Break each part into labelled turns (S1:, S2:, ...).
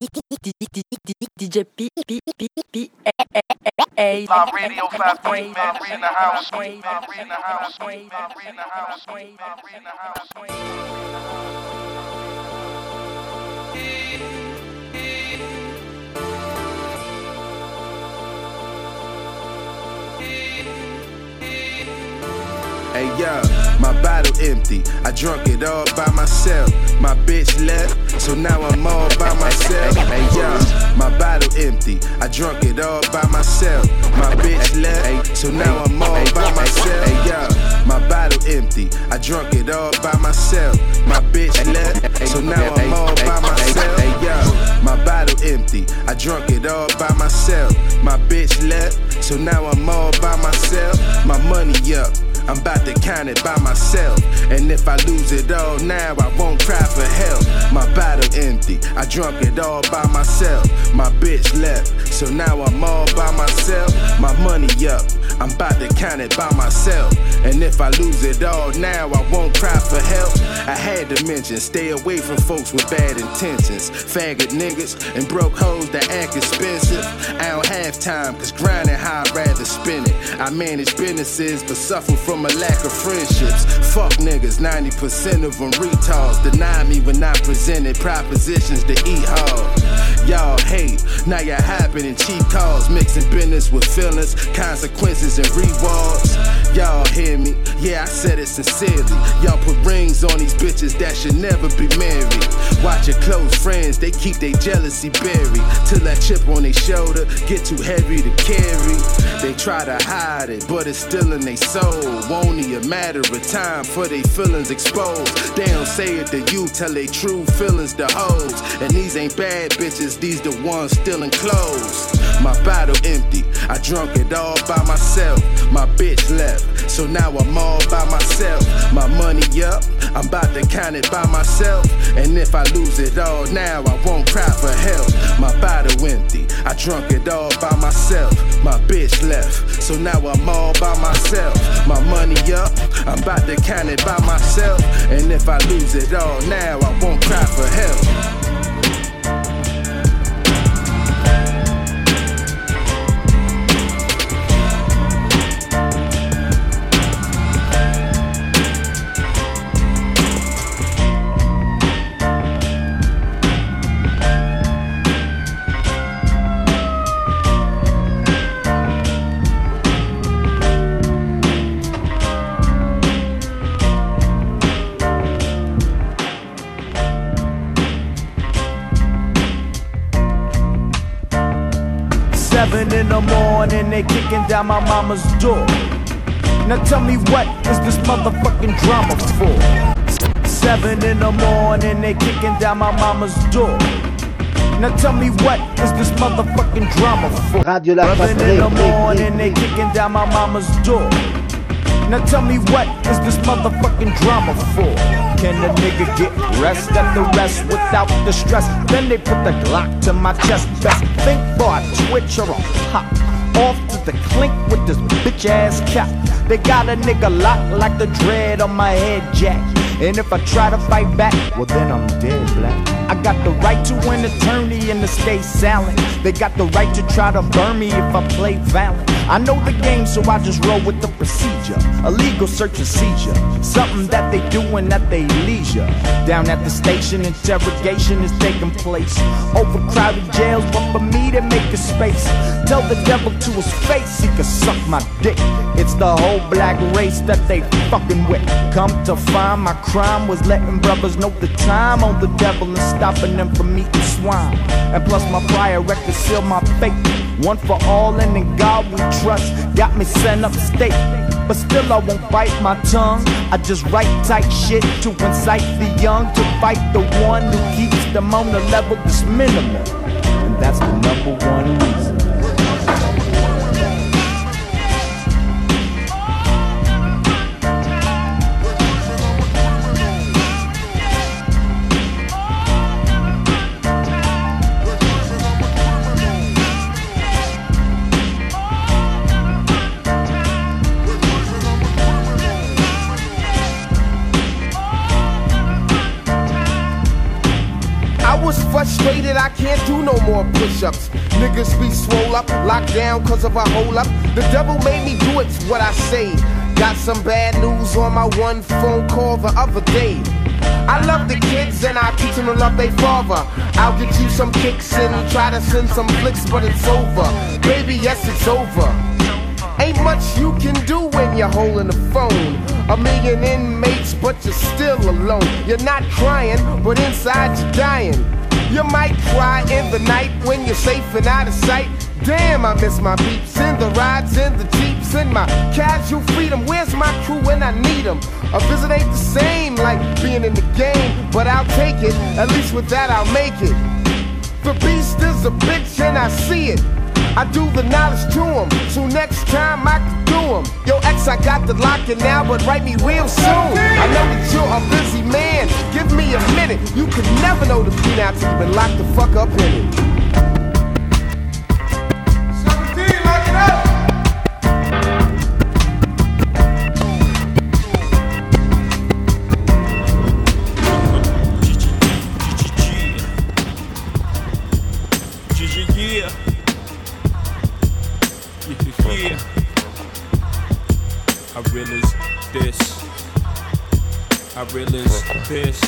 S1: DJ P P P P
S2: A Live Radio 53 man, we in the house. We in the house. We in the house. We in the house. We in the house.
S3: Hey yo, my bottle empty. I drunk it all by myself. My bitch left, so now I'm all by myself. Hey yo, my bottle empty. I drunk it all by myself. My bitch left, so now I'm all by myself. Hey yo, my bottle empty. I drunk it all by myself. My bitch left, so now I'm all by myself. Hey yo, my bottle empty. I drunk it all by myself. My bitch left, so now I'm all by myself. My money up. I'm about to count it by myself. And if I lose it all now, I won't cry for help. My bottle empty, I drunk it all by myself. My bitch left, so now I'm all by myself. My money up, I'm about to count it by myself. And if I lose it all now, I won't cry for help. I had to mention, stay away from folks with bad intentions. Faggot niggas and broke hoes that act expensive. I don't have time, cause grinding how I'd rather spend it. I manage businesses, but suffer from a lack of friendships. Fuck niggas, 90% of them retards. Deny me when I presented propositions to eat hard. Y'all hate, now you're hopping in cheap cars, mixing business with feelings, consequences, and rewards. Y'all hear me? Yeah, I said it sincerely. Y'all put on these bitches that should never be married. Watch your close friends, they keep their jealousy buried. Till that chip on their shoulder get too heavy to carry. They try to hide it, but it's still in their soul. Only a matter of time for their feelings exposed. They don't say it to you, tell they true feelings to hoes. And these ain't bad bitches, these the ones still enclosed. My bottle empty, I drunk it all by myself. My bitch left, so now I'm all by myself. My money up, I'm about to count it by myself. And if I lose it all now, I won't cry for help. My bottle empty, I drunk it all by myself. My bitch left, so now I'm all by myself. My money up, I'm about to count it by myself. And if I lose it all now, I won't cry for help.
S4: The morning, they kicking down my mama's door. Now tell me what is this motherfucking drama for? Seven in the morning, they kicking down my mama's door. Now tell me what is this motherfucking drama for?
S5: Radio La
S4: Seven in the morning, they kicking down my mama's door. Now tell me what is this motherfucking drama for? Can the nigga get rest at the rest without the stress? Then they put the Glock to my chest. Best think for a twitch or a pop. Off to the clink with this bitch ass cap. They got a nigga locked like the dread on my head, Jack. And if I try to fight back, well then I'm dead, black. I got the right to an attorney and to stay silent. They got the right to try to burn me if I play violent. I know the game, so I just roll with the procedure. A legal search and seizure. Something that they doing at they leisure. Down at the station, interrogation is taking place. Overcrowded jails, but for me to make a space. Tell the devil to his face he can suck my dick. It's the whole black race that they fucking with. Come to find my crime was letting brothers know the time on the devil and stopping them from eating swine. And plus my prior record seal my fate. One for all and in God we trust. Got me sent upstate. But still I won't bite my tongue. I just write tight shit to incite the young to fight the one who keeps them on the level that's minimal. And that's the number one reason. I can't
S5: do no more push ups. Niggas be swole up, locked down cause of a hole up. The devil made me do it's what I say. Got some bad news on my one phone call the other day. I love the kids and I teach them to love their father. I'll get you some kicks and try to send some flicks, but it's over. Baby, yes, it's over. Ain't much you can do when you're holding the phone. A million inmates, but you're still alone. You're not crying, but inside you're dying. You might cry in the night when you're safe and out of sight. Damn, I miss my beeps in the rides, in the jeeps, in my casual freedom. Where's my crew when I need them? A visit ain't the same like being in the game, but I'll take it. At least with that, I'll make it. The beast is a bitch and I see it. I do the knowledge to him, so next time I can do him. Yo, X, I got the locking now, but write me real soon. I know that you're a busy man. Give me a minute. You could never know the beat out till you been locked the fuck up in it.
S6: Realize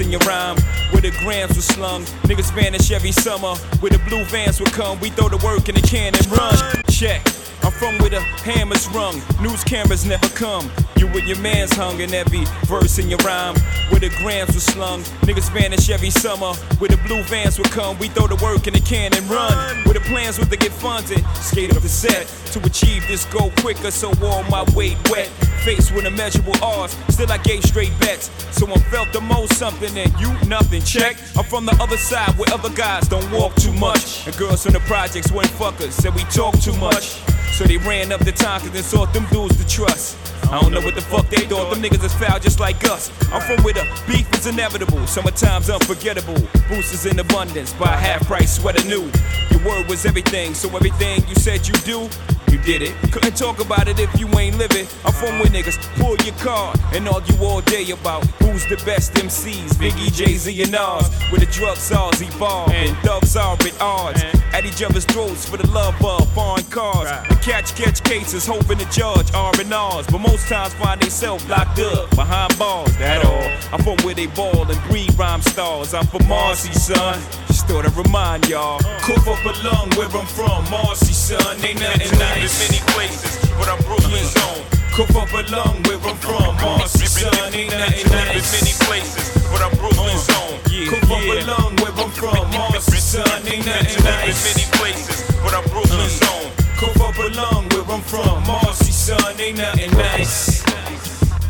S6: in your rhyme. Where the grams were slung, niggas vanish every summer. Where the blue vans would come, we throw the work in the can and run. Check. I'm from where the hammers rung, news cameras never come. You and your man's hung in every verse in your rhyme. Where the grams were slung, niggas vanish every summer. Where the blue vans would come, we throw the work in the can and run. Where the plans were to get funded, skate up the set to achieve this goal quicker, so all my weight wet. Faced with immeasurable odds, still I gave straight bets. So I felt the most something and you nothing. Check. I'm from the other side where other guys don't walk too much. And girls from the projects weren't fuckers, said we talk too much. So they ran up the time cause they sought them dudes to trust. I don't know what the fuck they thought, them niggas is foul just like us. I'm from where the beef is inevitable, summertime's unforgettable. Boosters in abundance, buy half price sweater new. Your word was everything, so everything you said you do, you did it. Couldn't talk about it if you ain't living. I'm from where niggas pull your card and argue all day about who's the best MCs, Biggie, Jay Z, and Nas. Where the drug czars evolve and thugs are at odds. At each other's throats for the love of foreign cars. Catch, catch cases, hoping to judge R and R's. But most times find themselves locked up behind bars. That all. I'm from where they ball and breed rhyme stars. I'm from Marcy, son. Just thought I'd remind y'all. Cough up a lung where I'm from. Marcy, son. Ain't nothing nice. in many places, but I'm Brooklyn's own. Cough up a lung where I'm from. Marcy, son. Ain't nothing nice. in many places, but I'm Brooklyn's own. Cough up a lung where I'm from. Marcy, son. Ain't nothing nice. in many places, but I'm uh. Brooklyn's own. Cough up a lung where I'm from. Marcy, son. Ain't nothing nice.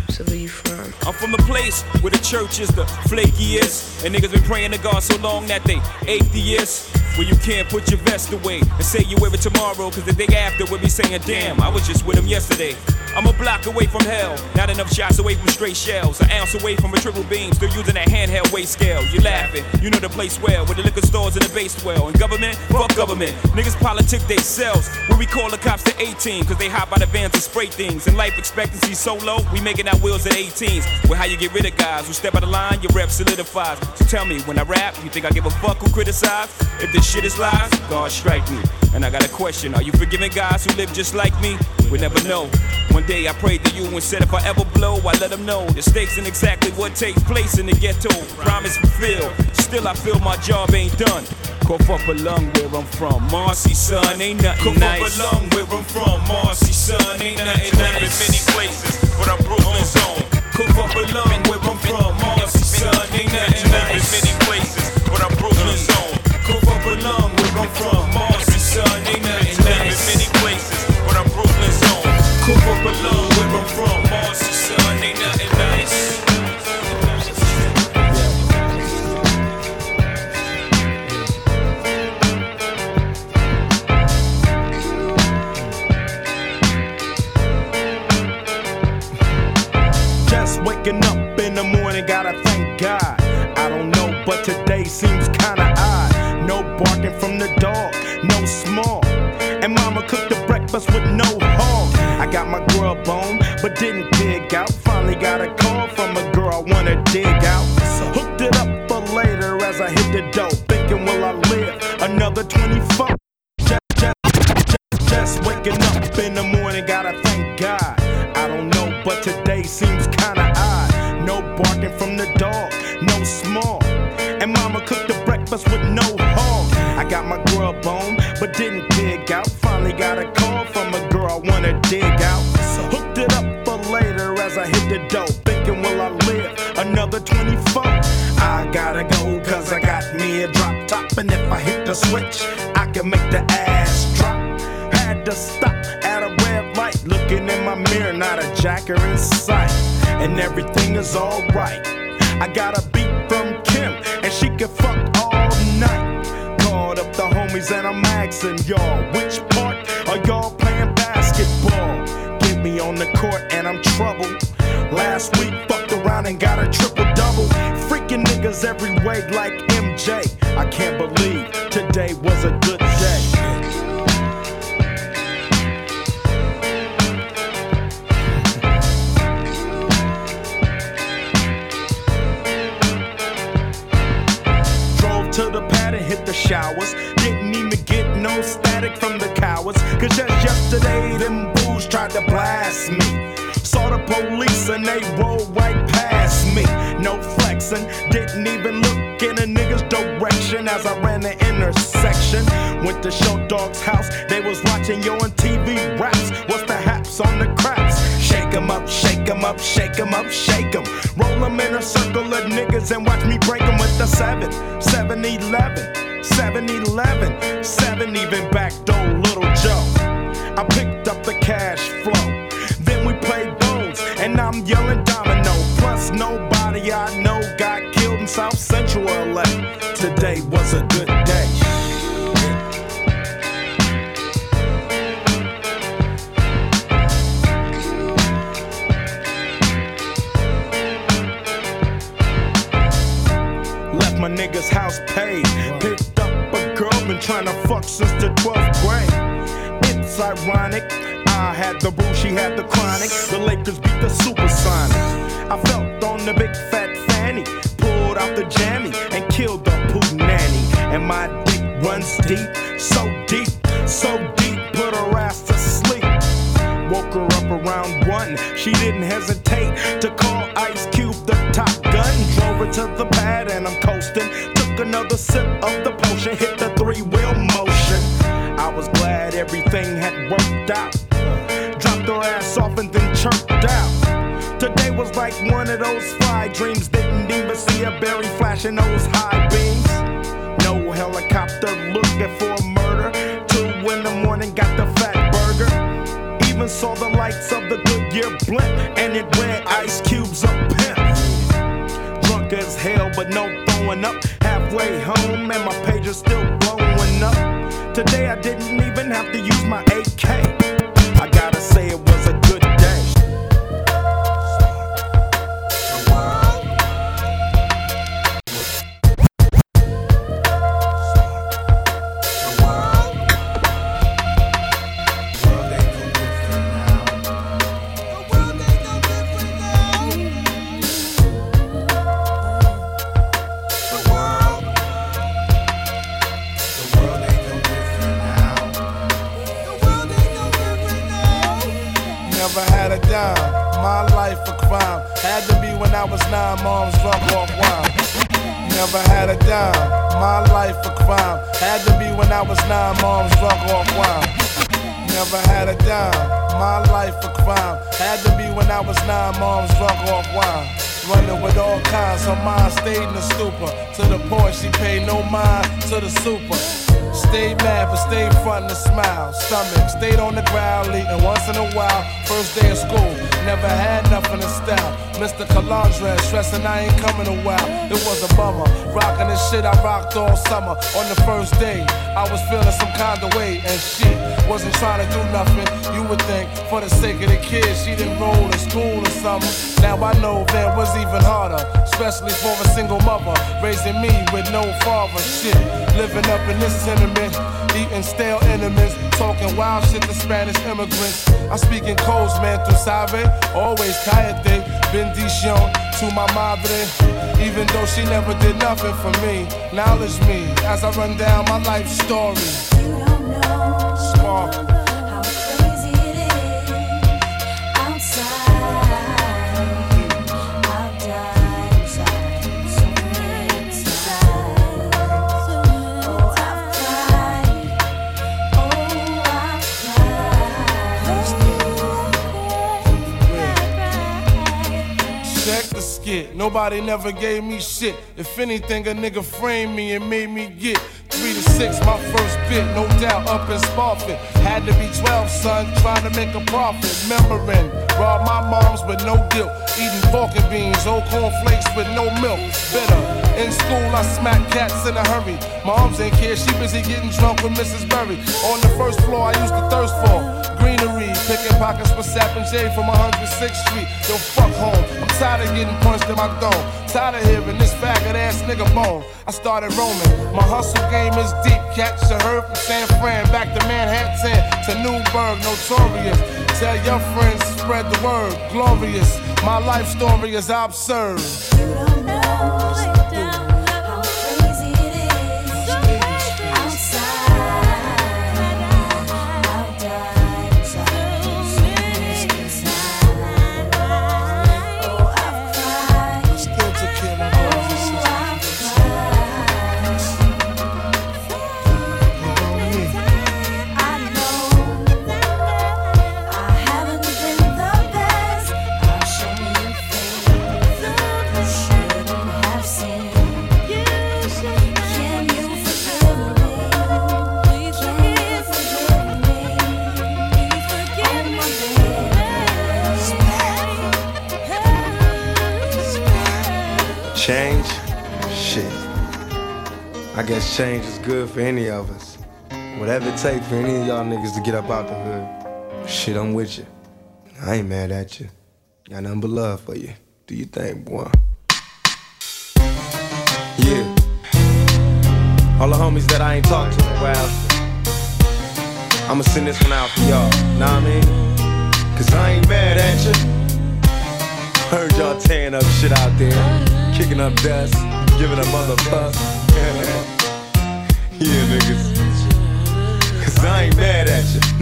S1: So where you from?
S6: I'm from the place where the church is the flakiest. And niggas been praying to God so long that they atheists. Where you can't put your vest away and say you wear it tomorrow, cause the day after we'll be saying, damn, I was just with him yesterday. I'm a block away from hell, not enough shots away from straight shells. An ounce away from a triple beam, still using that handheld weight scale. You laughing, you know the place well, where the liquor stores and the base well. And government, fuck government. Niggas politic they selves. When we call the cops the A-Team, cause they hop out of vans and spray things. And life expectancy so low, we making our wheels at 18s. Where how you get rid of guys who step out of line, your rep solidifies. So tell me, when I rap, you think I give a fuck who criticize? If this shit is lies, God strike me. And I got a question, are you forgiving guys who live just like me? We never know. One day I prayed to you and said if I ever blow, I let them know the stakes ain't exactly what takes place in the ghetto. Promise fulfilled. Still I feel my job ain't done. Cough up a lung where I'm from. Marcy, son, ain't nothing Cough nice. Cough up a lung where I'm from. Marcy, son, ain't nothing nice. in many places, but I'm Brooklyn's
S7: Y'all, which part are y'all playing basketball? Get me on the court, and I'm troubled. Last week, fucked around and got a triple double. Freaking niggas every way like MJ. I can't believe today was a good day. Drove to the pad and hit the showers. From the cowards. Cause just yesterday, them bulls tried to blast me. Saw the police and they rolled right past me. No flexing, didn't even look in a nigga's direction as I ran the intersection. Went to Short Dog's house, they was watching Yo MTV Raps. What's the haps on the craps? Shake 'em up, shake 'em up, shake 'em up, shake 'em. Roll 'em in a circle of niggas and watch me break 'em with the 7, 7 11, 7 11, 7 even back door Little Joe. I picked up the cash flow. Then we played bones, and I'm yelling domino. Plus, nobody I know got killed in South Central LA. Today was a good day. Left my nigga's house paid. Picked been trying to fuck since the 12th grade. It's ironic. I had the boo, she had the chronic. The Lakers beat the Supersonics. I felt on the big fat fanny, pulled out the jammy and killed the poop nanny. And my dick runs deep, so deep, so deep, put her ass to sleep. Woke her up around one. She didn't hesitate to call Ice Cube the top gun. Drove her to the pad and I'm coasting. Took another sip worked out. Dropped her ass off and then chirped out. Today was like one of those fly dreams. Didn't even see a berry flashing those high beams. No helicopter looking for murder. Two in the morning, got the Fatburger. Even saw the lights of the Goodyear blimp, and it read Ice Cube's a pimp. Drunk as hell, but no throwing up. Halfway home, and my page is still blowing up. Today I didn't even have to use my AK. I gotta say it
S8: Never had a dime, my life a crime. Had to be when I was nine, mom's drunk off wine. Never had a dime, my life a crime. Had to be when I was nine, mom's drunk off wine. Running with all kinds, her mind stayed in the stupor. To the point she paid no mind to the super. Stayed mad, but stayed front and smile. Stomach stayed on the ground, eating once in a while. First day of school, never had nothing in style. Mr. Calandra, stressing I ain't coming a while. It was a bummer. Rocking the shit I rocked all summer. On the first day, I was feeling some kind of way, and she wasn't trying to do nothing. You would think, for the sake of the kids, she didn't roll in school or something. Now I know that was even harder, especially for a single mother raising me with no father. Shit, living up in this center eating stale Entenmann's, talking wild shit to Spanish immigrants. I speak in codes, man, tu sabe, always cállate, bendición to my madre. Even though she never did nothing for me, knowledge me as I run down my life story. Spark. Nobody never gave me shit. If anything, a nigga framed me and made me get three to six, my first bit, no doubt, up in Spofford. Had to be 12, son, trying to make a profit. Remembering, robbed my mom's with no guilt. Eating and beans, old cornflakes with no milk. Bitter. In school, I smack cats in a hurry. Moms ain't care, she busy getting drunk with Mrs. Berry. On the first floor, I used pockets for Sap and J from 106th Street. Yo, fuck home. I'm tired of getting punched in my dome. Tired of hearing this faggot ass nigga bone. I started roaming. My hustle game is deep. Catch a herd from San Fran back to Manhattan to Newburgh, notorious. Tell your friends, spread the word. Glorious. My life story is absurd. You don't know.
S9: Guess change is good for any of us. Whatever it takes for any of y'all niggas to get up out the hood. Shit, I'm with you. I ain't mad at you. Got nothing but love for you. Do you think, boy? Yeah. All the homies that I ain't talked to in a while. I'ma send this one out for y'all. Know what I mean? Cause I ain't mad at you. Heard y'all tearing up shit out there, kicking up dust, giving a mother fuck.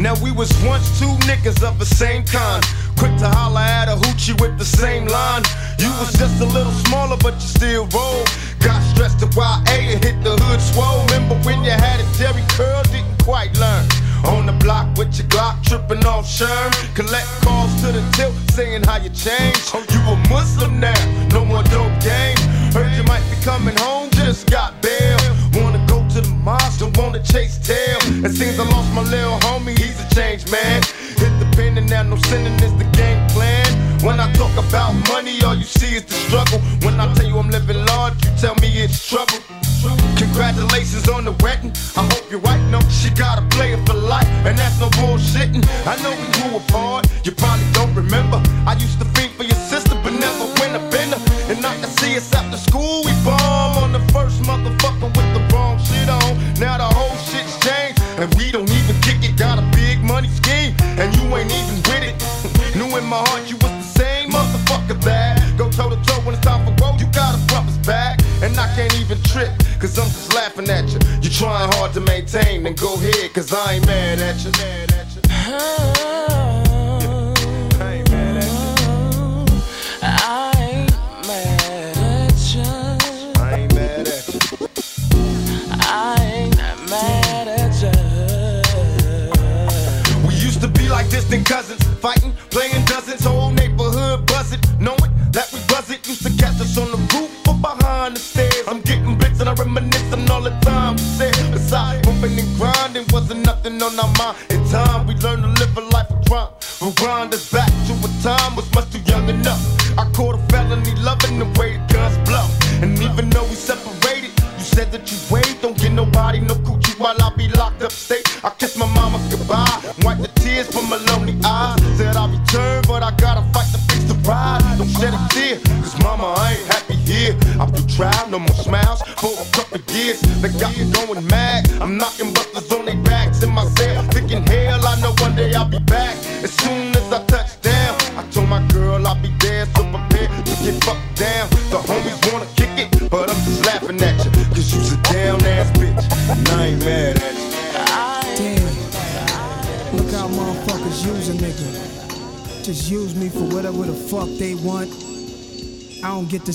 S9: Now we was once two niggas of the same kind. Quick to holler at a hoochie with the same line. You was just a little smaller, but you still roll. Got stressed to YA and hit the hood swole. Remember when you had a Jheri curl, didn't quite learn. On the block with your Glock, tripping off Sherm. Collect calls to the tilt, saying how you changed. Oh, you a Muslim now, no more dope game. Heard you might be coming home, just got bail. Wanna the mosque, don't wanna chase tail. It seems I lost my little homie, he's a changed man. Hit the pen and now no sinning is the game plan. When I talk about money, all you see is the struggle. When I tell you I'm living large, you tell me it's trouble. Congratulations on the wedding. I hope your wife knows she got a player for life, and that's no bullshitting. I know we grew apart, you probably don't remember. I used to think for your sister, but never went a bender. And I can see us after school, we bomb on the first motherfucker with in my heart, you was the same motherfucker that go toe to toe when it's time for growth. You gotta front us back, and I can't even trip, cause I'm just laughing at you. You trying hard to maintain, then go ahead, cause I ain't mad at you. I ain't mad at you. I ain't mad at you. I ain't mad at you. I ain't mad at you. We used to be like distant cousins, fighting, playing dozens, whole neighborhood buzzing, knowing that we buzz it. Used to catch us on the roof or behind the stairs. I'm getting bits and I reminisce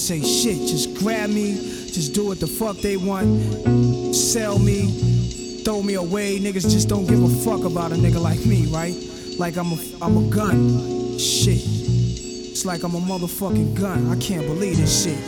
S10: Say shit. Just grab me, just do what the fuck they want. Sell me, throw me away. Niggas just don't give a fuck about a nigga like me, right? Like I'm a, I'm a gun. Shit. It's like I'm a motherfucking gun. I can't believe this shit.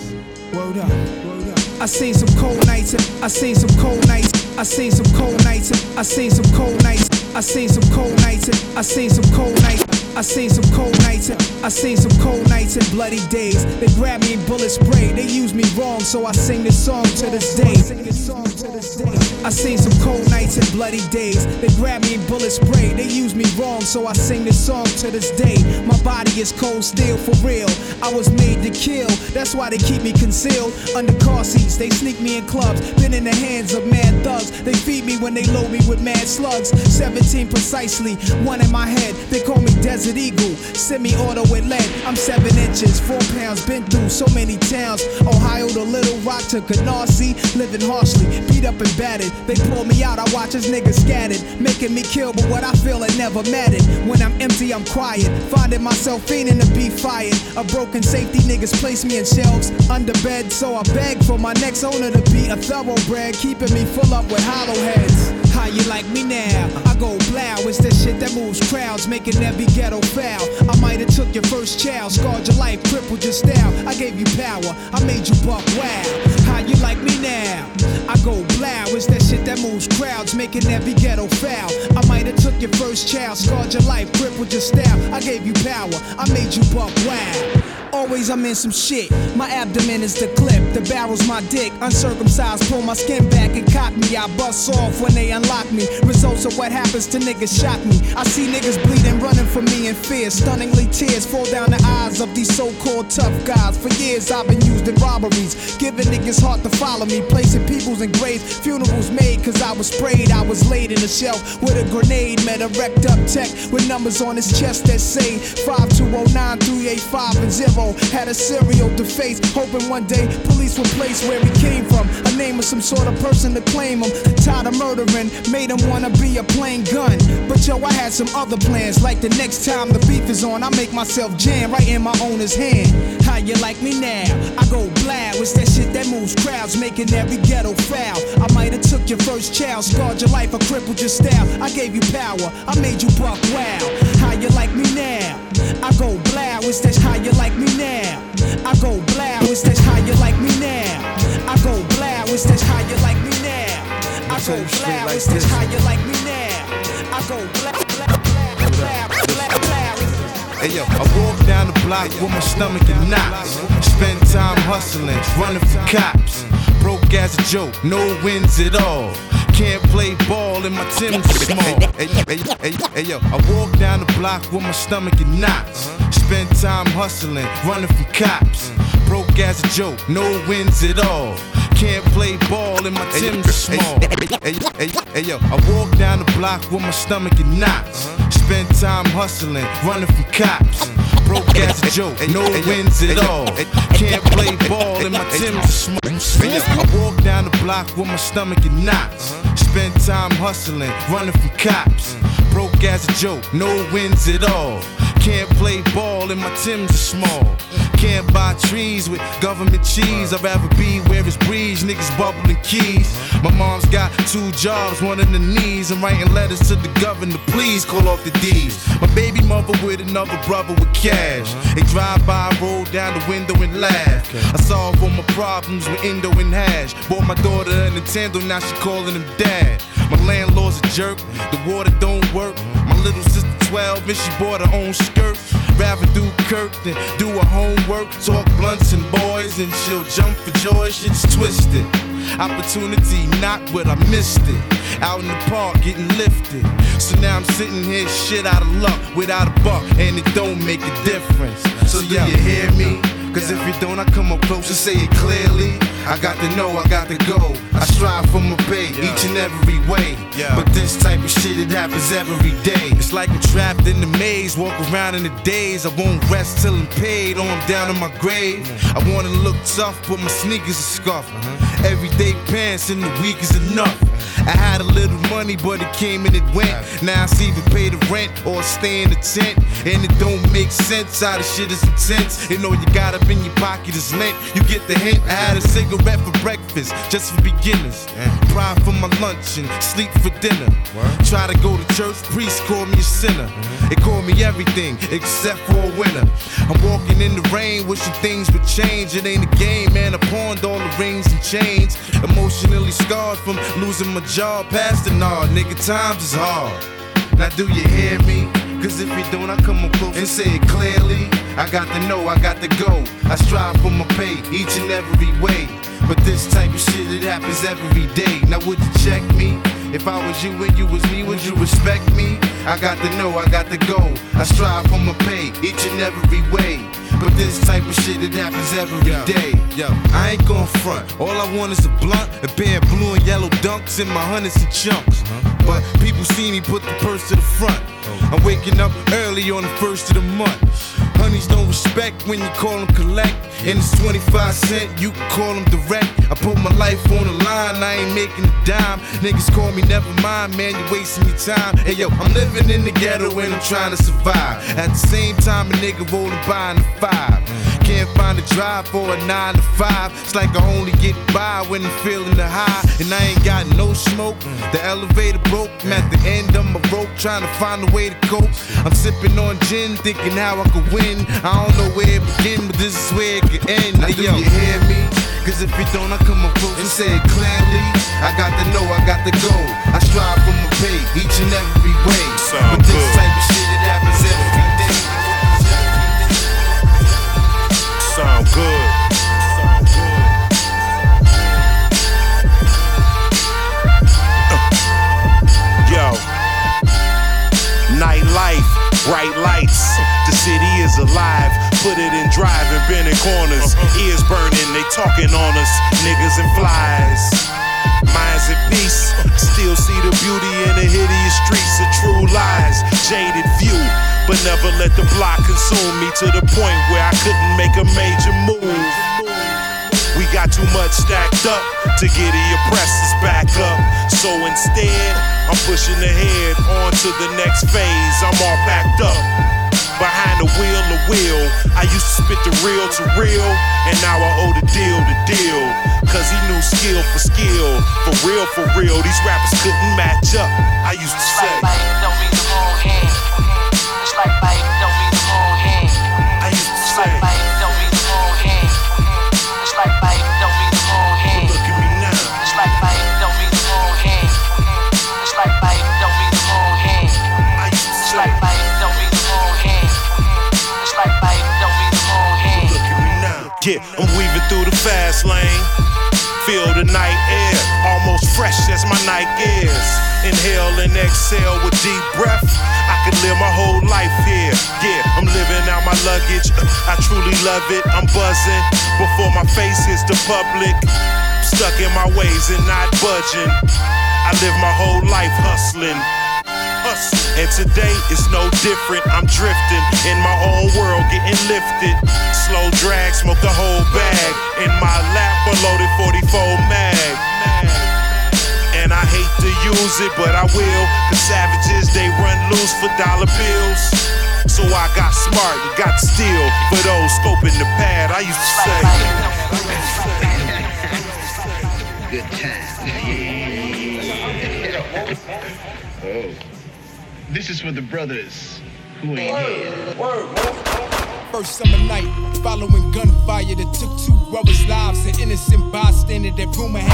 S10: Word up, up. I seen some cold nights, I seen some cold nights, I seen some cold nights, I seen some cold nights, I seen some cold nights, I seen some cold nights. I seen some cold nights, and I seen some cold nights and bloody days. They grab me and bullet spray. They use me wrong, so I sing this song to this day. I seen some cold nights and bloody days. They grab me and bullet spray. They use me wrong, so I sing this song to this day. My body is cold steel for real. I was made to kill, that's why they keep me concealed under car seats. They sneak me in clubs, been in the hands of mad thugs. They feed me when they load me with mad slugs. 17 precisely, one in my head. They call me Desert Eagle, semi-auto with lead. I'm seven inches, four pounds. Been through so many towns. Ohio to Little Rock to Canarsie, living harshly, beat up and battered. They pull me out, I watch as niggas scattered, making me kill. But what I feel it never mattered. When I'm empty, I'm quiet, finding myself fiending to be fired. A broken safety, niggas place me in shelves under bed, so I beg for my next owner to be a thoroughbred, keeping me full up with hollow heads. How you like me now? I go blow, it's that shit that moves crowds, making every ghetto foul. I might have took your first child, scarred your life, crippled your style. I gave you power, I made you buck wow. How you like me now? I go blow, it's that shit that moves crowds, making every ghetto foul. I might have took your first child, scarred your life, crippled your style. I gave you power, I made you buck wow. Always I'm in some shit. My abdomen is the clip, the barrel's my dick. Uncircumcised, pull my skin back and cock me. I bust off when they unlock me. Results of what happens to niggas shock me. I see niggas bleeding, running from me in fear. Stunningly, tears fall down the eyes of these so called tough guys. For years I've been used in robberies, giving niggas heart to follow me. Placing peoples in graves, funerals made cause I was sprayed. I was laid in a shelf with a grenade. Met a wrecked up tech with numbers on his chest that say 5209 385 and 0. Had a serial to face, hoping one day police will place where he came from. A name of some sort of person to claim him. Tired of murdering, made him wanna be a plain gun. But yo, I had some other plans. Like the next time the beef is on, I make myself jam right in my owner's hand. How you like me now? I go blow. It's that shit that moves crowds, making every ghetto foul. I might have took your first child, scarred your life, or crippled your style. I gave you power, I made you buck wow. How you like me now? I go blow. It's that how you like me now? I go blow. It's that how you like me now? I go blow. It's that how you like me now? I go. It's that how you like me now? I go blow. blow, blow, blow, blow.
S11: Hey yo, I walk down the block with my stomach in knots. Spend time hustling, running from cops. Broke as a joke, no wins at all. Can't play ball and my Tim's small. Hey, hey, hey, hey, yo, I walk down the block with my stomach in knots. Spend time hustling, running from cops. Broke as a joke, no wins at all. Can't play ball and my Tim's are small. Hey, hey, hey, yo, I walk down the block with my stomach in knots. Uh-huh. Spend time hustling, running from cops. Mm-hmm. Broke as a mm-hmm. uh-huh. mm-hmm. joke, no wins at all. Can't play ball and my Tim's are small. I walk down the block with my stomach in knots. Spend time hustling, running from cops. Broke as a joke, no wins at all. Can't play ball and my Tim's are small. Can't buy trees with government cheese. I'd rather be where it's breeze, niggas bubbling keys. My mom's got two jobs, one in the knees. I'm writing letters to the governor, please call off the D's. My baby mother with another brother with cash. They drive by, roll down the window and laugh. I solve all my problems with Indo and hash. Bought my daughter a Nintendo, now she calling him dad. My landlord's a jerk, the water don't work. My little sister 12 and she bought her own skirt. Rather do Kirk than do her homework. Talk blunts and boys, and she'll jump for joy. Shit's twisted. Opportunity not what I missed it. Out in the park getting lifted. So now I'm sitting here shit out of luck without a buck, and it don't make a difference. So do you hear me? Cause if you don't, I come up close and say it clearly. I got to know, I got to go. I strive for my pay each and every way. But this type of shit, it happens every day. It's like I'm trapped in the maze, walk around in the days. I won't rest till I'm paid or I'm down in my grave. Mm-hmm. I wanna look tough, but my sneakers are scuffed. Mm-hmm. Everyday pants in the week is enough. Mm-hmm. I had a little money, but it came and it went. Now I see either pay the rent or stay in the tent. And it don't make sense how the shit is intense. You know you got up in your pocket is lint. You get the hint. I had a cigarette for breakfast, just for beginners. Pride for my lunch and sleep for dinner. Try to go to church, priest call me a sinner. Mm-hmm. They call me everything except for a winner. I'm walking in the rain, wishing things would change. It ain't a game, man. I pawned all the rings and chains. Emotionally scarred from losing my job. Past the nod, nigga, times is hard. Now do you hear me? Cause if you don't, I come up close and say it clearly. I got to know, I got to go. I strive for my pay each and every way. But this type of shit, it happens every day. Now would you check me? If I was you and you was me, would you respect me? I got to know, I got to go. I strive for my pay each and every way. But this type of shit, it happens every day. Yo, I ain't gon' front. All I want is a blunt, a pair of blue and yellow dunks, and my hundreds and chunks. Uh-huh. But people see me put the purse to the front. Oh. I'm waking up early on the first of the month. Honeys don't respect when you call them collect. And it's 25 cent, you can call them direct. I put my life on the line, I ain't making a dime. Niggas call me never mind, man, you wasting your time. Hey yo, I'm living in the ghetto and I'm trying to survive. At the same time, a nigga rolling by in the five. Can't find a drive for a nine to five. It's like I only get by when I'm feeling the high. And I ain't got no smoke. The elevator broke. I'm at the end of my rope, trying to find a way to cope. I'm sipping on gin, thinking how I could win. I don't know where it begin, but this is where it could end. Now, do you hear me? Cause if you don't, I come up close and say it clearly. I got to know, I got to go. I strive for my pay each and every way.
S12: Sound
S11: but this
S12: good.
S11: type of shit,
S12: Good. Yo. Nightlife, bright lights. The city is alive. Put it in drive and bending corners. Ears burning, they talking on us. Niggas and flies. Minds at peace. Still see the beauty in the hideous streets of true lies. Jaded view. But never let the block consume me to the point where I couldn't make a major move. We got too much stacked up to get the oppressors back up. So instead, I'm pushing ahead on to the next phase. I'm all packed up. Behind the wheel of wheel, I used to spit the real to real, and now I owe the deal to deal. Cause he knew skill for skill. For real, for real, these rappers couldn't match up. I used to say.
S2: Like bite, don't be the wrong hand.
S12: I used to
S2: It's
S12: say.
S2: like bite, don't be the wrong hand. It's like bite, don't be the wrong hand.
S12: Look at me now.
S2: It's like bite, don't be the wrong hand. It's like bite, don't be the wrong hand.
S12: I used to
S2: It's
S12: say.
S2: like bite, don't be the wrong hand. It's like bite, don't be the wrong hand.
S12: Look at me now. Yeah, I'm weaving through the fast lane. Feel the night air, almost fresh as my night is. Inhale and exhale with deep breath. Could live my whole life here. Yeah, I'm living out my luggage. I truly love it. I'm buzzing before my face hits the public. Stuck in my ways and not budging. I live my whole life hustling. Hustling. And today is no different. I'm drifting in my own world, getting lifted. Slow drag, smoke the whole bag. In my lap, a loaded 44 mag. Use it, but I will. Cause savages, they run loose for dollar bills. So I got smart and got steel for those scoping the pad. I used to say.
S13: Good time. oh. This is for the brothers who ain't here.
S14: First summer night, following gunfire that took two brothers' lives. An innocent bystander that rumor had.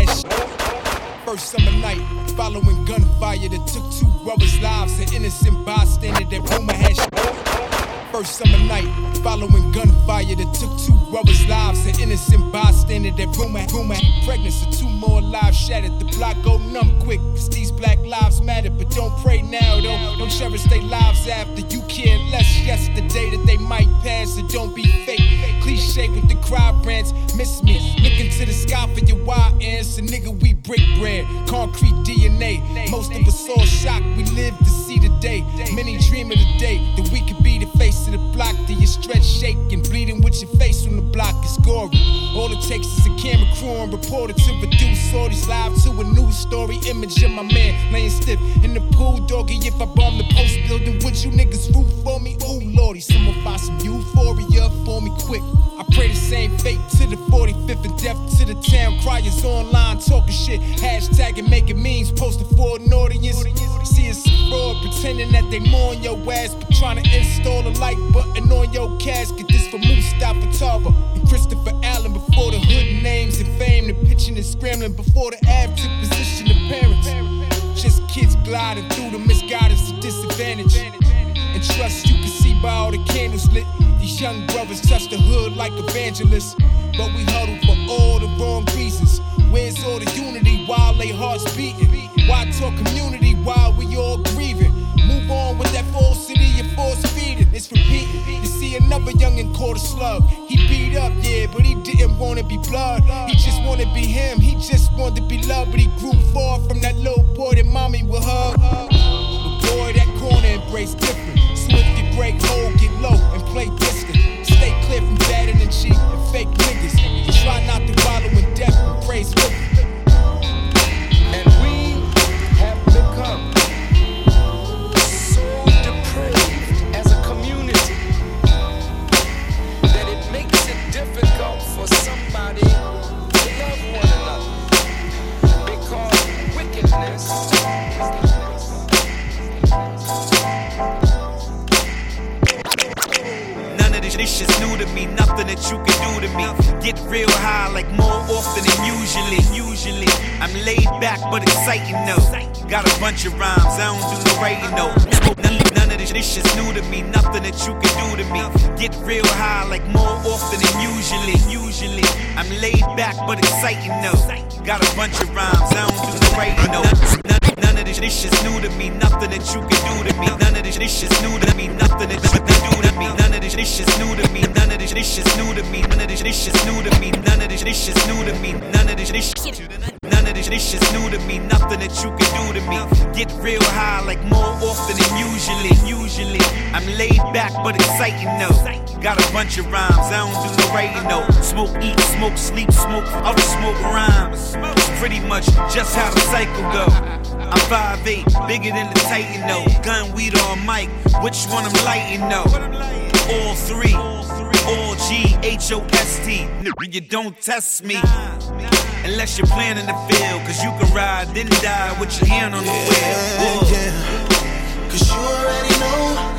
S14: First summer night, following gunfire that took two brothers' lives. An innocent bystander that rumor had. First summer night, following gunfire that took two brothers' lives. An innocent bystander that rumor had pregnant. So two more lives shattered. The block go numb quick, cause these black lives matter. But don't pray now, though. Don't cherish their lives after. You care less yesterday that they might pass. So don't be fake. Cliche with the cry brands. Miss me. Look into the sky for your wild answer. Nigga, we brick bread. Concrete DNA. Most of us all shocked. We live to see the day. Many dream of the day that we could the face of the block. Till you stretch, shaking, bleeding with your face on the block. It's gory. All it takes is a camera crew and reporter to reduce all these lives to a news story. Image of my man laying stiff in the pool, doggy. If I bomb the post building, would you niggas root for me? Ooh, someone find some euphoria for me quick. I pray the same fate to the 45th and death to the town criers online talking shit. Hashtag and making memes, posting for an audience. See us fraud, pretending that they mourn your ass, but trying to install a like button on your casket. This for Mustafa Tava and Christopher Allen before the hood names and fame. The pitching and scrambling before the Av took position of parents. Just kids gliding through the misguidance of disadvantage. Trust you can see by all the candles lit. These young brothers touch the hood like evangelists. But we huddle for all the wrong reasons. Where's all the unity while they hearts beating? Why talk community while we all grieving? Move on with that falsity and force feeding. It's repeating. You see another youngin' caught a slug. He beat up, yeah, but he didn't wanna be blood. He just wanna be him. He just wanted to be loved, but he grew far from that little boy that mommy would hug. That different. So if break hold, get low and play distant. Stay clear from bad and cheap and fake niggas.
S15: Shit's new to me. Nothing that you can do to me. Get real high like more often than usually. Usually, I'm laid back but exciting though. Got a bunch of rhymes, I don't do no writing though. None, none of this, shit's new to me. Nothing that you can do to me. Get real high like more often than usually. Usually, I'm laid back but exciting though. Got a bunch of rhymes, I don't do no writing though. None, of this, this shit's new to me. Nothing that you can do to me. None of this, this shit's new to me. Nothing that you can do to me. None of this, this shit's new to me. None of this, this shit's new to me. None of this, this shit's new to me. None of this, this shit's new to me. None of this, this None of this, this shit's new to me. Nothing that you can do to me. Get real high like more often than usually. Usually, I'm laid back but exciting though. Got a bunch of rhymes, I don't do writing though. Smoke, eat, smoke, sleep, smoke, other smoke rhymes. Pretty much just how the cycle go. I'm 5'8, bigger than the Titan though. Gun, weed, or mic, which one I'm lighting though? All three, all G, H O S T. You don't test me. Unless you're planning to fail, cause you can ride, then die with your hand on the wheel. Whoa.
S16: Cause you already know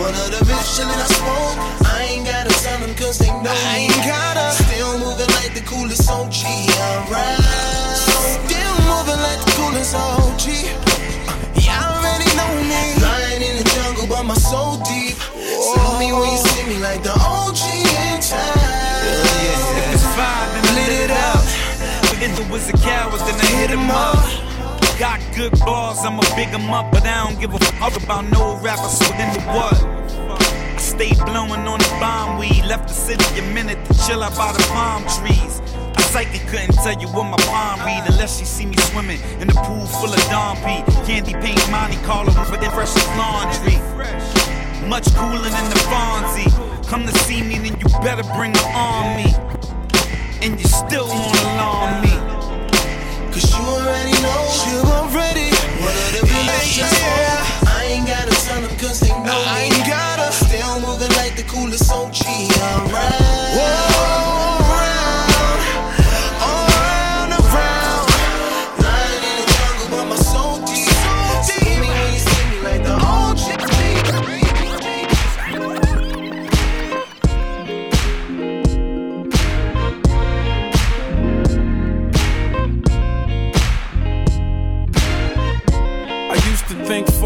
S16: One of the bitch chillin' I smoke. I ain't gotta tell them cause they know I ain't gotta. Still moving like the coolest OG Alright Still moving like the coolest OG uh, Y'all already know me. Lying in the jungle but my soul deep. Salute me when you see me like the OG in town.
S15: If it's five, then lit it up. If it was a coward, then I hit him up. Got good balls, I'ma big 'em up, but I don't give a fuck about no rapper, so then the what? I stayed blowing on the bomb weed, left the city a minute to chill out by the palm trees. A psychic couldn't tell you what my palm read unless she see me swimming in the pool full of Dom P. Candy paint Monte Carlo with their fresh as laundry. Much cooler than the Fonzie. Come to see me, then you better bring on me. And you still wanna alarm me.
S16: Cause you already know. You already. One of the bitches yeah, yeah. I ain't gotta tell them cause they know I me. ain't gotta. Still moving like the coolest OG. Alright.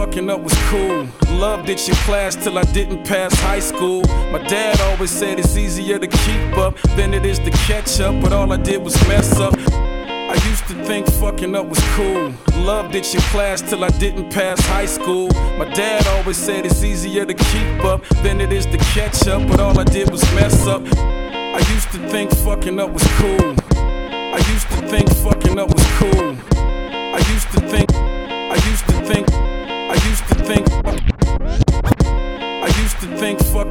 S16: Got
S17: Loved it your class till I didn't pass high school. My dad always said it's easier to keep up than it is to catch up, but all I did was mess up. I used to think fucking up was cool. Loved it your class till I didn't pass high school. My dad always said it's easier to keep up than it is to catch up, but all I did was mess up. I used to think fucking up was cool. I used to think fucking up was cool. I used to think,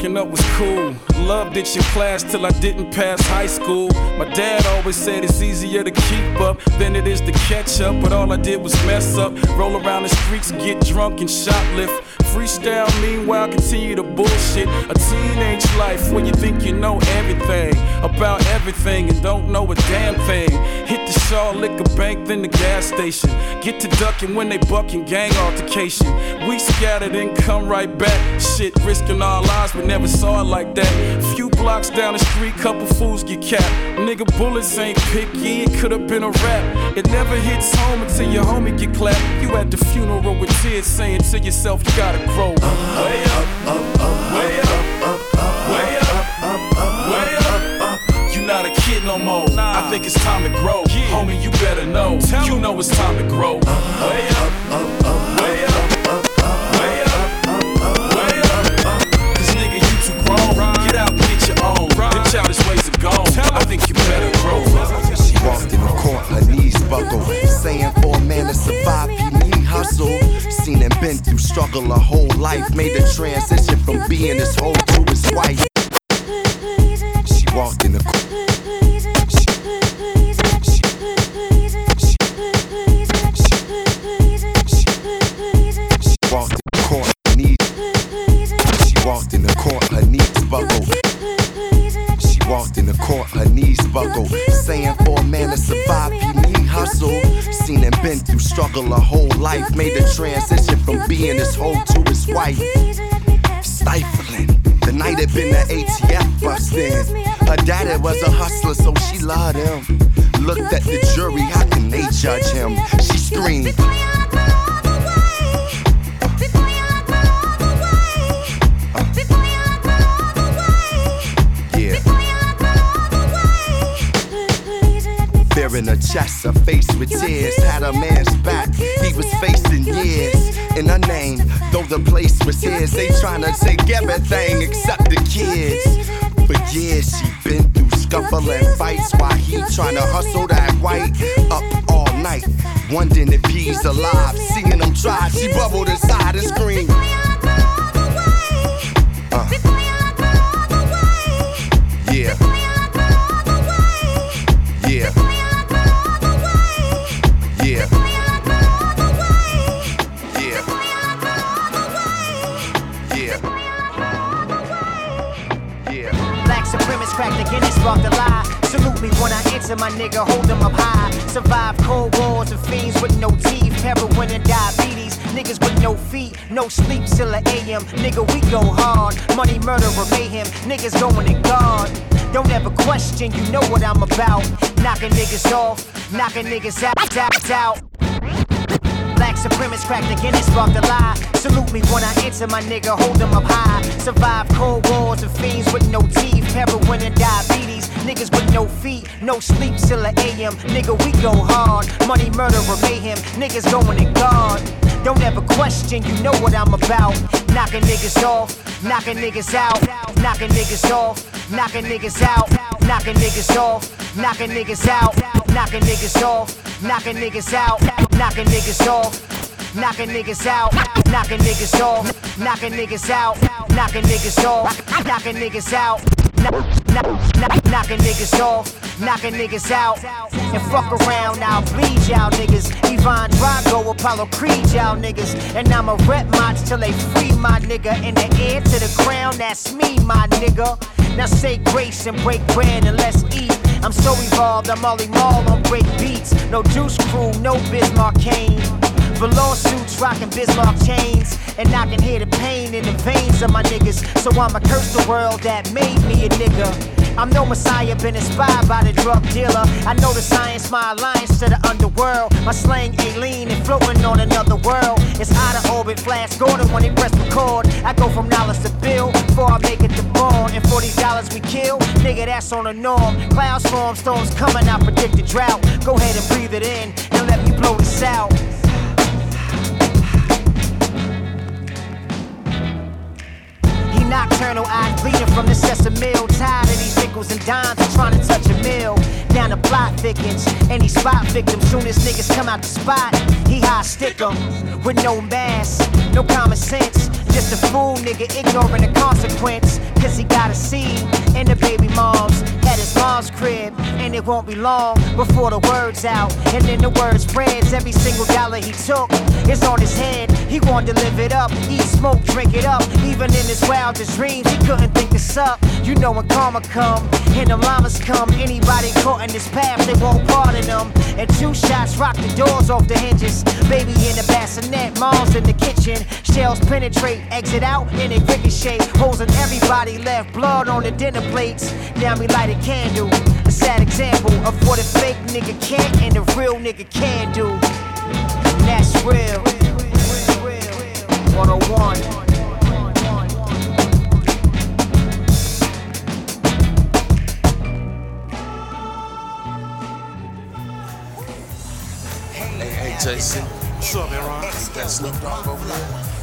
S17: fucking up was cool. Loved it your class till I didn't pass high school. My dad always said it's easier to keep up than it is to catch up, but all I did was mess up. Roll around the streets, get drunk and shoplift. Freestyle, meanwhile, continue to bullshit. A teenage life where you think you know everything about everything and don't know a damn thing. Hit the Shaw Liquor Bank, then the gas station. Get to ducking when they bucking gang altercation. We scattered and come right back. Shit, risking our lives, but never saw it like that. Few blocks down the street, couple fools get capped. Nigga, bullets ain't picky, it could've been a rap. It never hits home until your homie get clapped. You at the funeral with tears saying to yourself, you gotta grow. Way up, up, up, way up, up, up, way up, up, up, way up, up. You not a kid no more. I think it's time to grow. Homie, you better know. You know it's time to grow. Uh-huh. Way up, up, up, way up, up,
S9: struggle a whole life. Made the transition from being his hoe to his wife. She walked in the court. She walked in the court, her knees. She walked in the court, her knees buckle. She walked in the court, her knees buckle. Saying for a man to survive, you need hustle. Seen and been through struggle a whole life. Made the transition from being his hoe to his wife. Stifling. The night had been the ATF busting. Her daddy was a hustler, so she loved him. Looked at the jury, how can they judge him? She screamed. In her chest, her face with tears. Had a man's back, he was facing years. In her name, though the place was his, they tryna take everything except the kids. For years, she been through scuffling fights. while he tryna hustle that white up all night. Wondering if he's alive. Seeing him try, she bubbled inside and screamed.
S18: Crack the Guinness, spark the lie. Salute me when I enter, my nigga, hold them up high. Survive cold wars and fiends with no teeth, heroin and diabetes. Niggas with no feet, no sleep till a AM. Nigga, we go hard. Money, murder, or mayhem. Niggas going to guard. Don't ever question, you know what I'm about. Knocking niggas off, knocking niggas out, out, out. Black supremacists crack the Guinness, spark the lie. Salute me when I enter, my nigga, hold them up high. Survive cold wars and fiends with no teeth, heroin and diabetes. Niggas with no feet, no sleep till a AM. Nigga, we go hard. Money, murder, or mayhem. Niggas going to God. Don't ever question, you know what I'm about. Knocking niggas off, knocking niggas out, knocking niggas off, knocking niggas out, knocking niggas off, knocking niggas out, knocking niggas off, knocking niggas out, knocking niggas off, knocking niggas out, knocking niggas off, knocking niggas out, knocking niggas off, knocking niggas out. Knock, knock, knock, knocking niggas off, knocking niggas out, and fuck around, I'll bleed y'all niggas. Ivan Drago, Apollo Creed y'all niggas, and I'ma rep mods till they free my nigga. In the air to the ground, that's me, my nigga. Now say grace and break bread and let's eat. I'm so evolved, I'm Marley Marl on break beats. No juice crew, no Bismarck Kane. Velour suits, rocking Bismarck chains. And I can hear the pain in the veins of my niggas. So I'ma curse the world that made me a nigga. I'm no messiah, been inspired by the drug dealer. I know the science, my alliance to the underworld. My slang alien and floating on another world. It's out of orbit, flash Gordon when they press record. I go from dollars to bill before I make it to bone. And for these dollars we kill, nigga, that's on the norm. Clouds form, storms coming, I predict the drought. Go ahead and breathe it in and let me blow this out. Nocturnal eyes bleeding from the sesame meal. Tired of these nickels and dimes and trying to touch a mill. Down the plot thickens, any spot victims. Soon as niggas come out the spot, he high stick 'em with no mask, no common sense. Just a fool nigga ignoring the consequence. Cause he got a seed in the baby moms at his mom's crib. And it won't be long before the word's out. And then the word spreads. Every single dollar he took is on his head. He wanted to live it up, eat, smoke, drink it up. Even in his wildest dreams, he couldn't think this up. You know when karma come and the llamas come, anybody caught in this path, they won't pardon them. And two shots rock the doors off the hinges. Baby in the bassinet, mom's in the kitchen. Shells penetrate, exit out, and they ricochet. Holes in everybody left, blood on the dinner plates. Now we light a candle. A sad example of what a fake nigga can't and a real nigga can do. And that's real. 101.
S12: Hey, hey, JC. What's up, Aaron? That Snoop Dogg over there.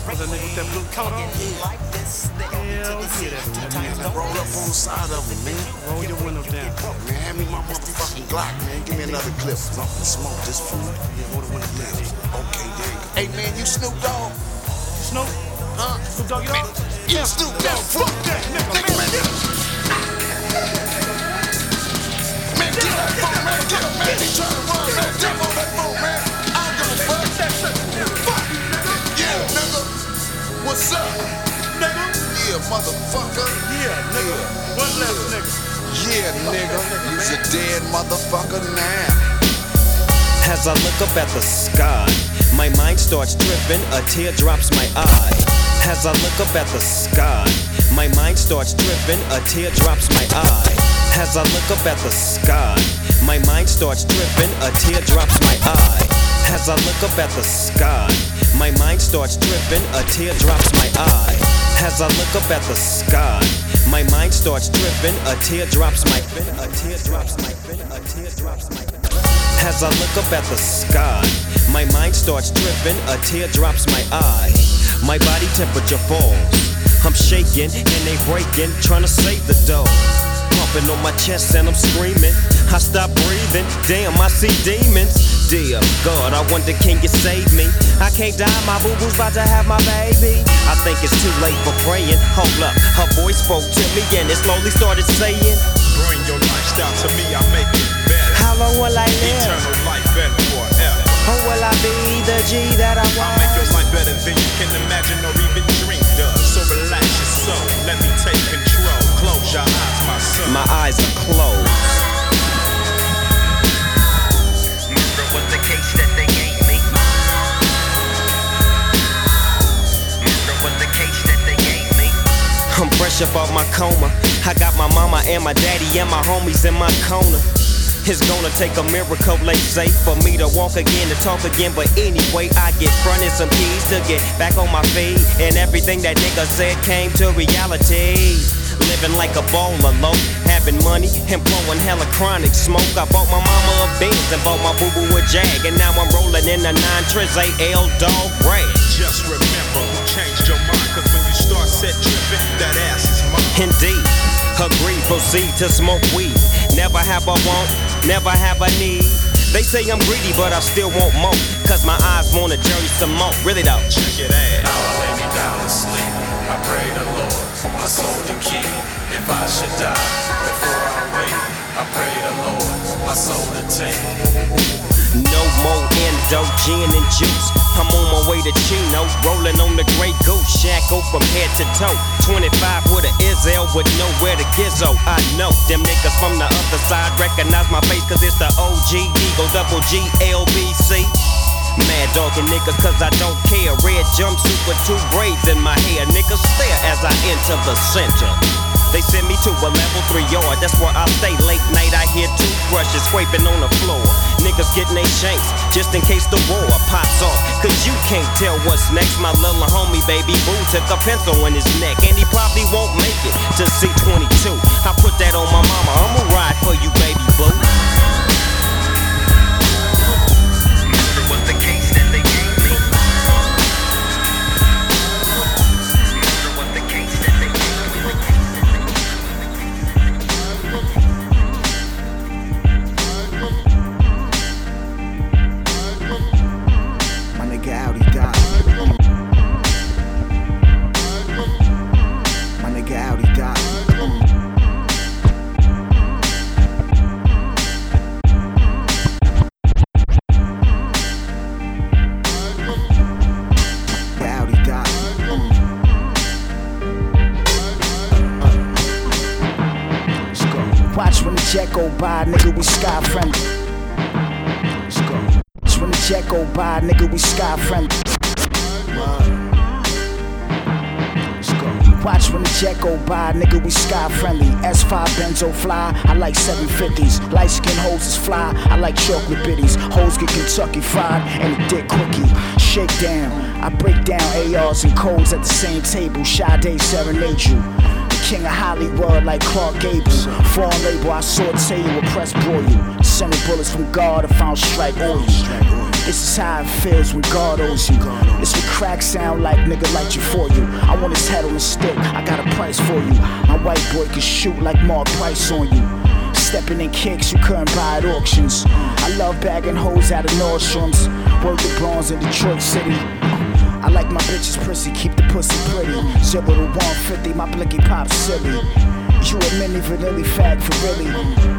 S12: What's that nigga with that blue coat on? Hell yeah, that man. Roll up on the side of him, man. Roll your window down. Man, hand me my motherfucking Glock, man. Give me another clip. I'm gonna smoke this food. Yeah, roll the window down. Okay, there you go. Hey, man, you Snoop Dogg? Snoop? Huh? Snoop Dogg, you dog? You Snoop Dogg. Fuck that, nigga. Nigga, man, get him. Man, get up, fuck, man, get up, man. He trying to run, man. Jump on that phone, man. I don't fuck. Fuck, nigga. Yeah, nigga. What's up? Nigga? Yeah, motherfucker. Yeah, nigga. One left, nigga. Yeah, nigga. You's a dead motherfucker now.
S19: As I look up at the sky, my mind starts tripping, a tear drops my eye. As I look up at the sky, my mind starts tripping, a tear drops my eye. As I look up at the sky, my mind starts tripping, a tear drops my eye. As I look up at the sky, my mind starts tripping, a tear drops my eye. As I look up at the sky, my mind starts tripping, a tear drops my a tear drops my a tear drops my as I look up at the sky, my mind starts tripping, a tear drops my eye. My body temperature falls. I'm shaking and they breaking, trying to save the dough. Pumping on my chest and I'm screaming. I stop breathing, damn, I see demons. Dear God, I wonder can you save me? I can't die, my boo boo's about to have my baby. I think it's too late for praying. Hold up, her voice spoke to me and it slowly started saying,
S12: Bring your lifestyle to me, I make it better.
S19: How long will I live?
S12: Eternal life better forever.
S19: Or will I be the G that I want?
S12: I'll make your life better than you can imagine or even dream of.
S19: Fresh up off my coma. I got my mama and my daddy and my homies in my corner. It's gonna take a miracle, they say, for me to walk again, to talk again. But anyway, I get fronted some keys to get back on my feet. And everything that nigga said came to reality. Living like a baller, low, having money and blowing hella chronic smoke. I bought my mama a Benz and bought my boo boo a Jag. And now I'm rolling in a 9 Triz AL dog rag.
S12: Just remember who changed your mind, cause when you start set tripping, that ass.
S19: Indeed, agree, proceed to smoke weed. Never have a want, never have a need. They say I'm greedy, but I still want more. Cause my eyes wanna journey some more. Really though.
S12: Check it out.
S20: Now I lay me down to sleep. I pray the Lord, my soul to keep. If I should die before I wake, I pray the Lord, my soul to take.
S19: No more endo, gin and juice. I'm on my way to Chino, rolling on the Grey Goose, shackle from head to toe. 25 with a Izzel with nowhere to gizzo. I know them niggas from the other side recognize my face, cause it's the OG Eagle double G LBC. Mad dogging niggas cause I don't care. Red jumpsuit with two braids in my hair. Niggas stare as I enter the center. They send me to a level three yard, that's where I stay late night. I hear toothbrushes scraping on the floor. Niggas getting they shanks just in case the war pops off. Cause you can't tell what's next. My little homie, baby boo, took a pencil in his neck, and he probably won't make it to C22. I put that on my mama, I'ma ride for you, baby boo.
S4: S5 fly, I like 750s. Light skin hoes is fly, I like chocolate bitties. Hoes get Kentucky fried and a dick quickie. Shake down, I break down ARs and codes at the same table. Sade serenade you. The king of Hollywood like Clark Gable. Foreign label, I saute you, a press broil. Sending bullets from God if I don't strike you. This is how it feels when God owes you. This what crack sound like, nigga, like you for you. I want his head on a stick, I got a price for you. My white boy can shoot like Mark Price on you. Stepping in kicks you couldn't buy at auctions. I love bagging hoes out of Nordstrom's. Work the bronze in Detroit City. I like my bitches prissy, keep the pussy pretty. Zero to 150, my blicky pop silly. You a mini vanilla fag for really.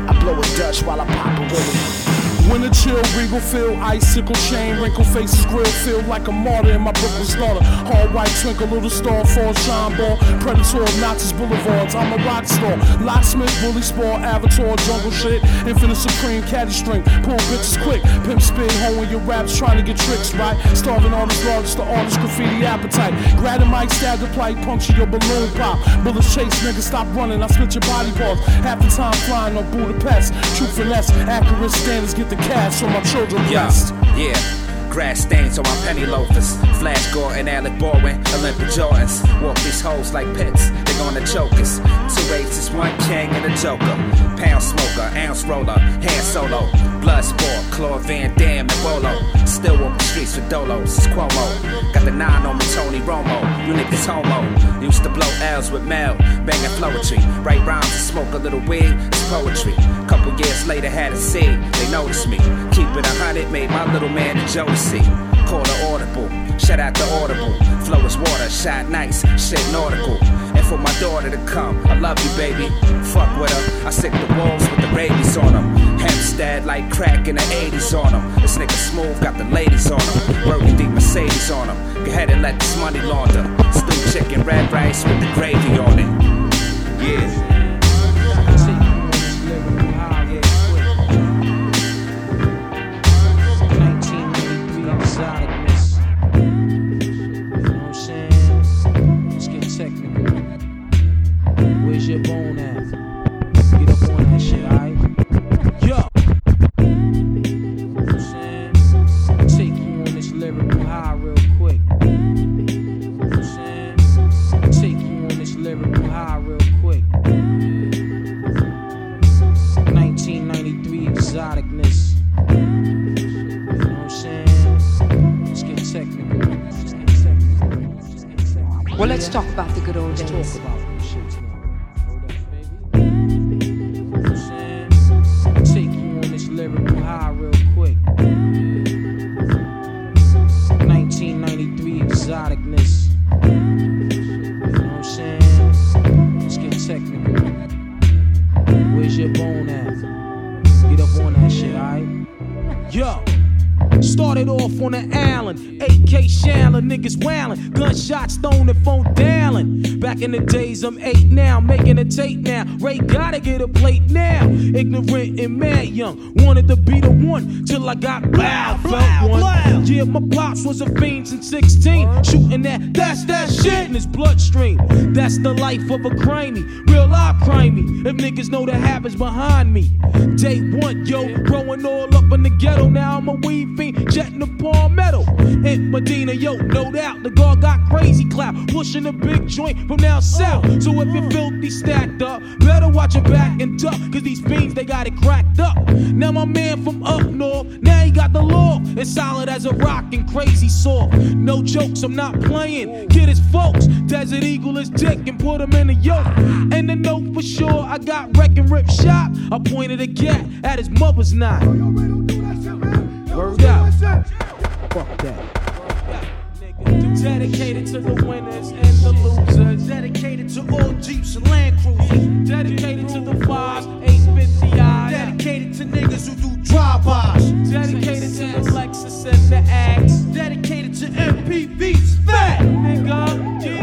S4: I blow a Dutch while I pop a willy.
S21: When a chill regal feel, icicle chain, wrinkle faces grill feel like a martyr in my Brooklyn starter. Hard white twinkle, little star, fall, shine ball, predator, of Nazis, boulevards. I'm a rock star, locksmith, bully sport, avatar, jungle shit, infinite supreme, caddy string, pull bitches quick, pimp spit, hoeing your raps, trying to get tricks right. Starving artists, largest, the artist, graffiti appetite. Grab the mic, stab the puncture your balloon pop. Bullets chase, nigga, stop running, I split your body parts. Half the time flying on Budapest, true finesse, accurate standards, get the cash so my children
S22: Yeah, yeah. Grass stains on my penny loafers. Flash Gordon, Alec Baldwin, Olympic Jordans. Walk these hoes like pets, they gonna choke us. Two aces, one king and a joker. Pound smoker, ounce roller, Han Solo. Blood sport, Claude Van Damme and Bolo. Still walk the streets with Dolos, it's Cuomo. Got the nine on me, Tony Romo. You niggas homo. Used to blow L's with Mel, banging flowetry. Write rhymes and smoke a little weed, it's poetry. Couple years later, had a seed, they noticed me. Keep it a hundred, made my little man the Josie. Call the audible, shout out the audible. Flow is water, shot nice, shit nautical. And for my daughter to come, I love you, baby. Fuck with her, I sick the walls with the rabies on them. Hempstead like crack in the 80s on them. This nigga smooth, got the ladies on him. Burgundy Mercedes on him. Go ahead and let this money launder. Stew chicken, red rice with the gravy on it. Life of a crimey, real life crimey. If niggas know the habits behind me. Yo, no doubt, the guard got crazy clout, pushing a big joint from down south. So if you're filthy stacked up, better watch your back and duck, cause these fiends, they got it cracked up. Now my man from up north, now he got the law. It's solid as a rock and crazy saw. No jokes, I'm not playing. Kid his folks, Desert Eagle is dick and put him in a yoke. And the note for sure, I got wreck and rip shot. I pointed a gat at his mother's knot. Word out. Fuck that. Dedicated to the winners and the losers. Dedicated to all Jeeps and Land Cruisers. Dedicated to the fives, 850i. Dedicated to niggas who do drive-bys. Dedicated to the Lexus and the Axe. Dedicated to MPVs. Fat nigga, yeah.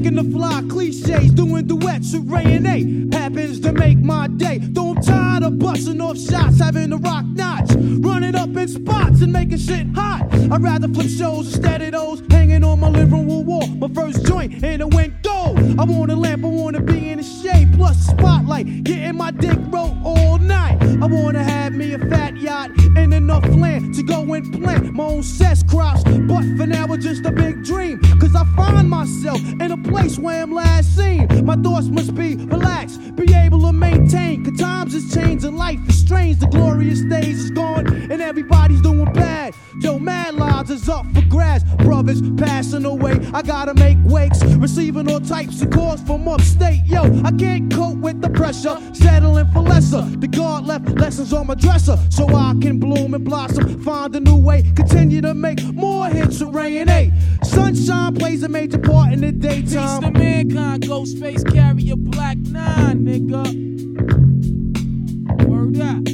S23: Kicking the fly cliches, doing duets with Ray and A. Happens to make my day. Though I'm tired of busting off shots, having to rock knots, running up in spots and making shit hot. I'd rather flip shows instead of those hanging on my living room wall. My first joint and it went gold. I want a lamp, I wanna be in the shade, plus a spotlight, getting my dick wrote all night. I wanna have me a fat yacht and enough land to go and plant my own cess crops. But for now, it's just a big dream. Cause I find myself in a place where I'm last seen. My thoughts must be relaxed, be able to maintain. Cause times is changing, life is strange. The glorious days is gone, and everybody's doing bad. Yo, mad lives is up for grabs. Brothers passing away, I gotta make wakes. Receiving all types of calls from upstate. Yo, I can't cope with the pressure, settling for lesser. The guard left lessons on my dresser, so I can bloom and blossom. Find a new way, continue to make more hits with Ray and A. Sunshine plays a major part in the daytime.
S22: Peace to mankind, ghost face, carry a black nine, nigga. Word up.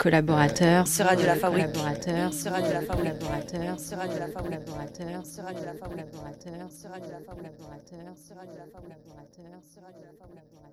S24: Collaborateurs,
S25: Ce Radio La Fabrique.
S24: collaborateurs,
S25: Ce Radio La Fabrique.
S24: collaborateurs,
S25: Ce Radio La Fabrique.
S24: collaborateurs,
S25: Ce Radio La Fabrique.
S24: collaborateurs,
S25: Ce Radio La Fabrique.
S24: collaborateurs,
S25: Ce Radio La Fabrique.
S24: collaborateurs,
S25: Ce Radio La Fabrique.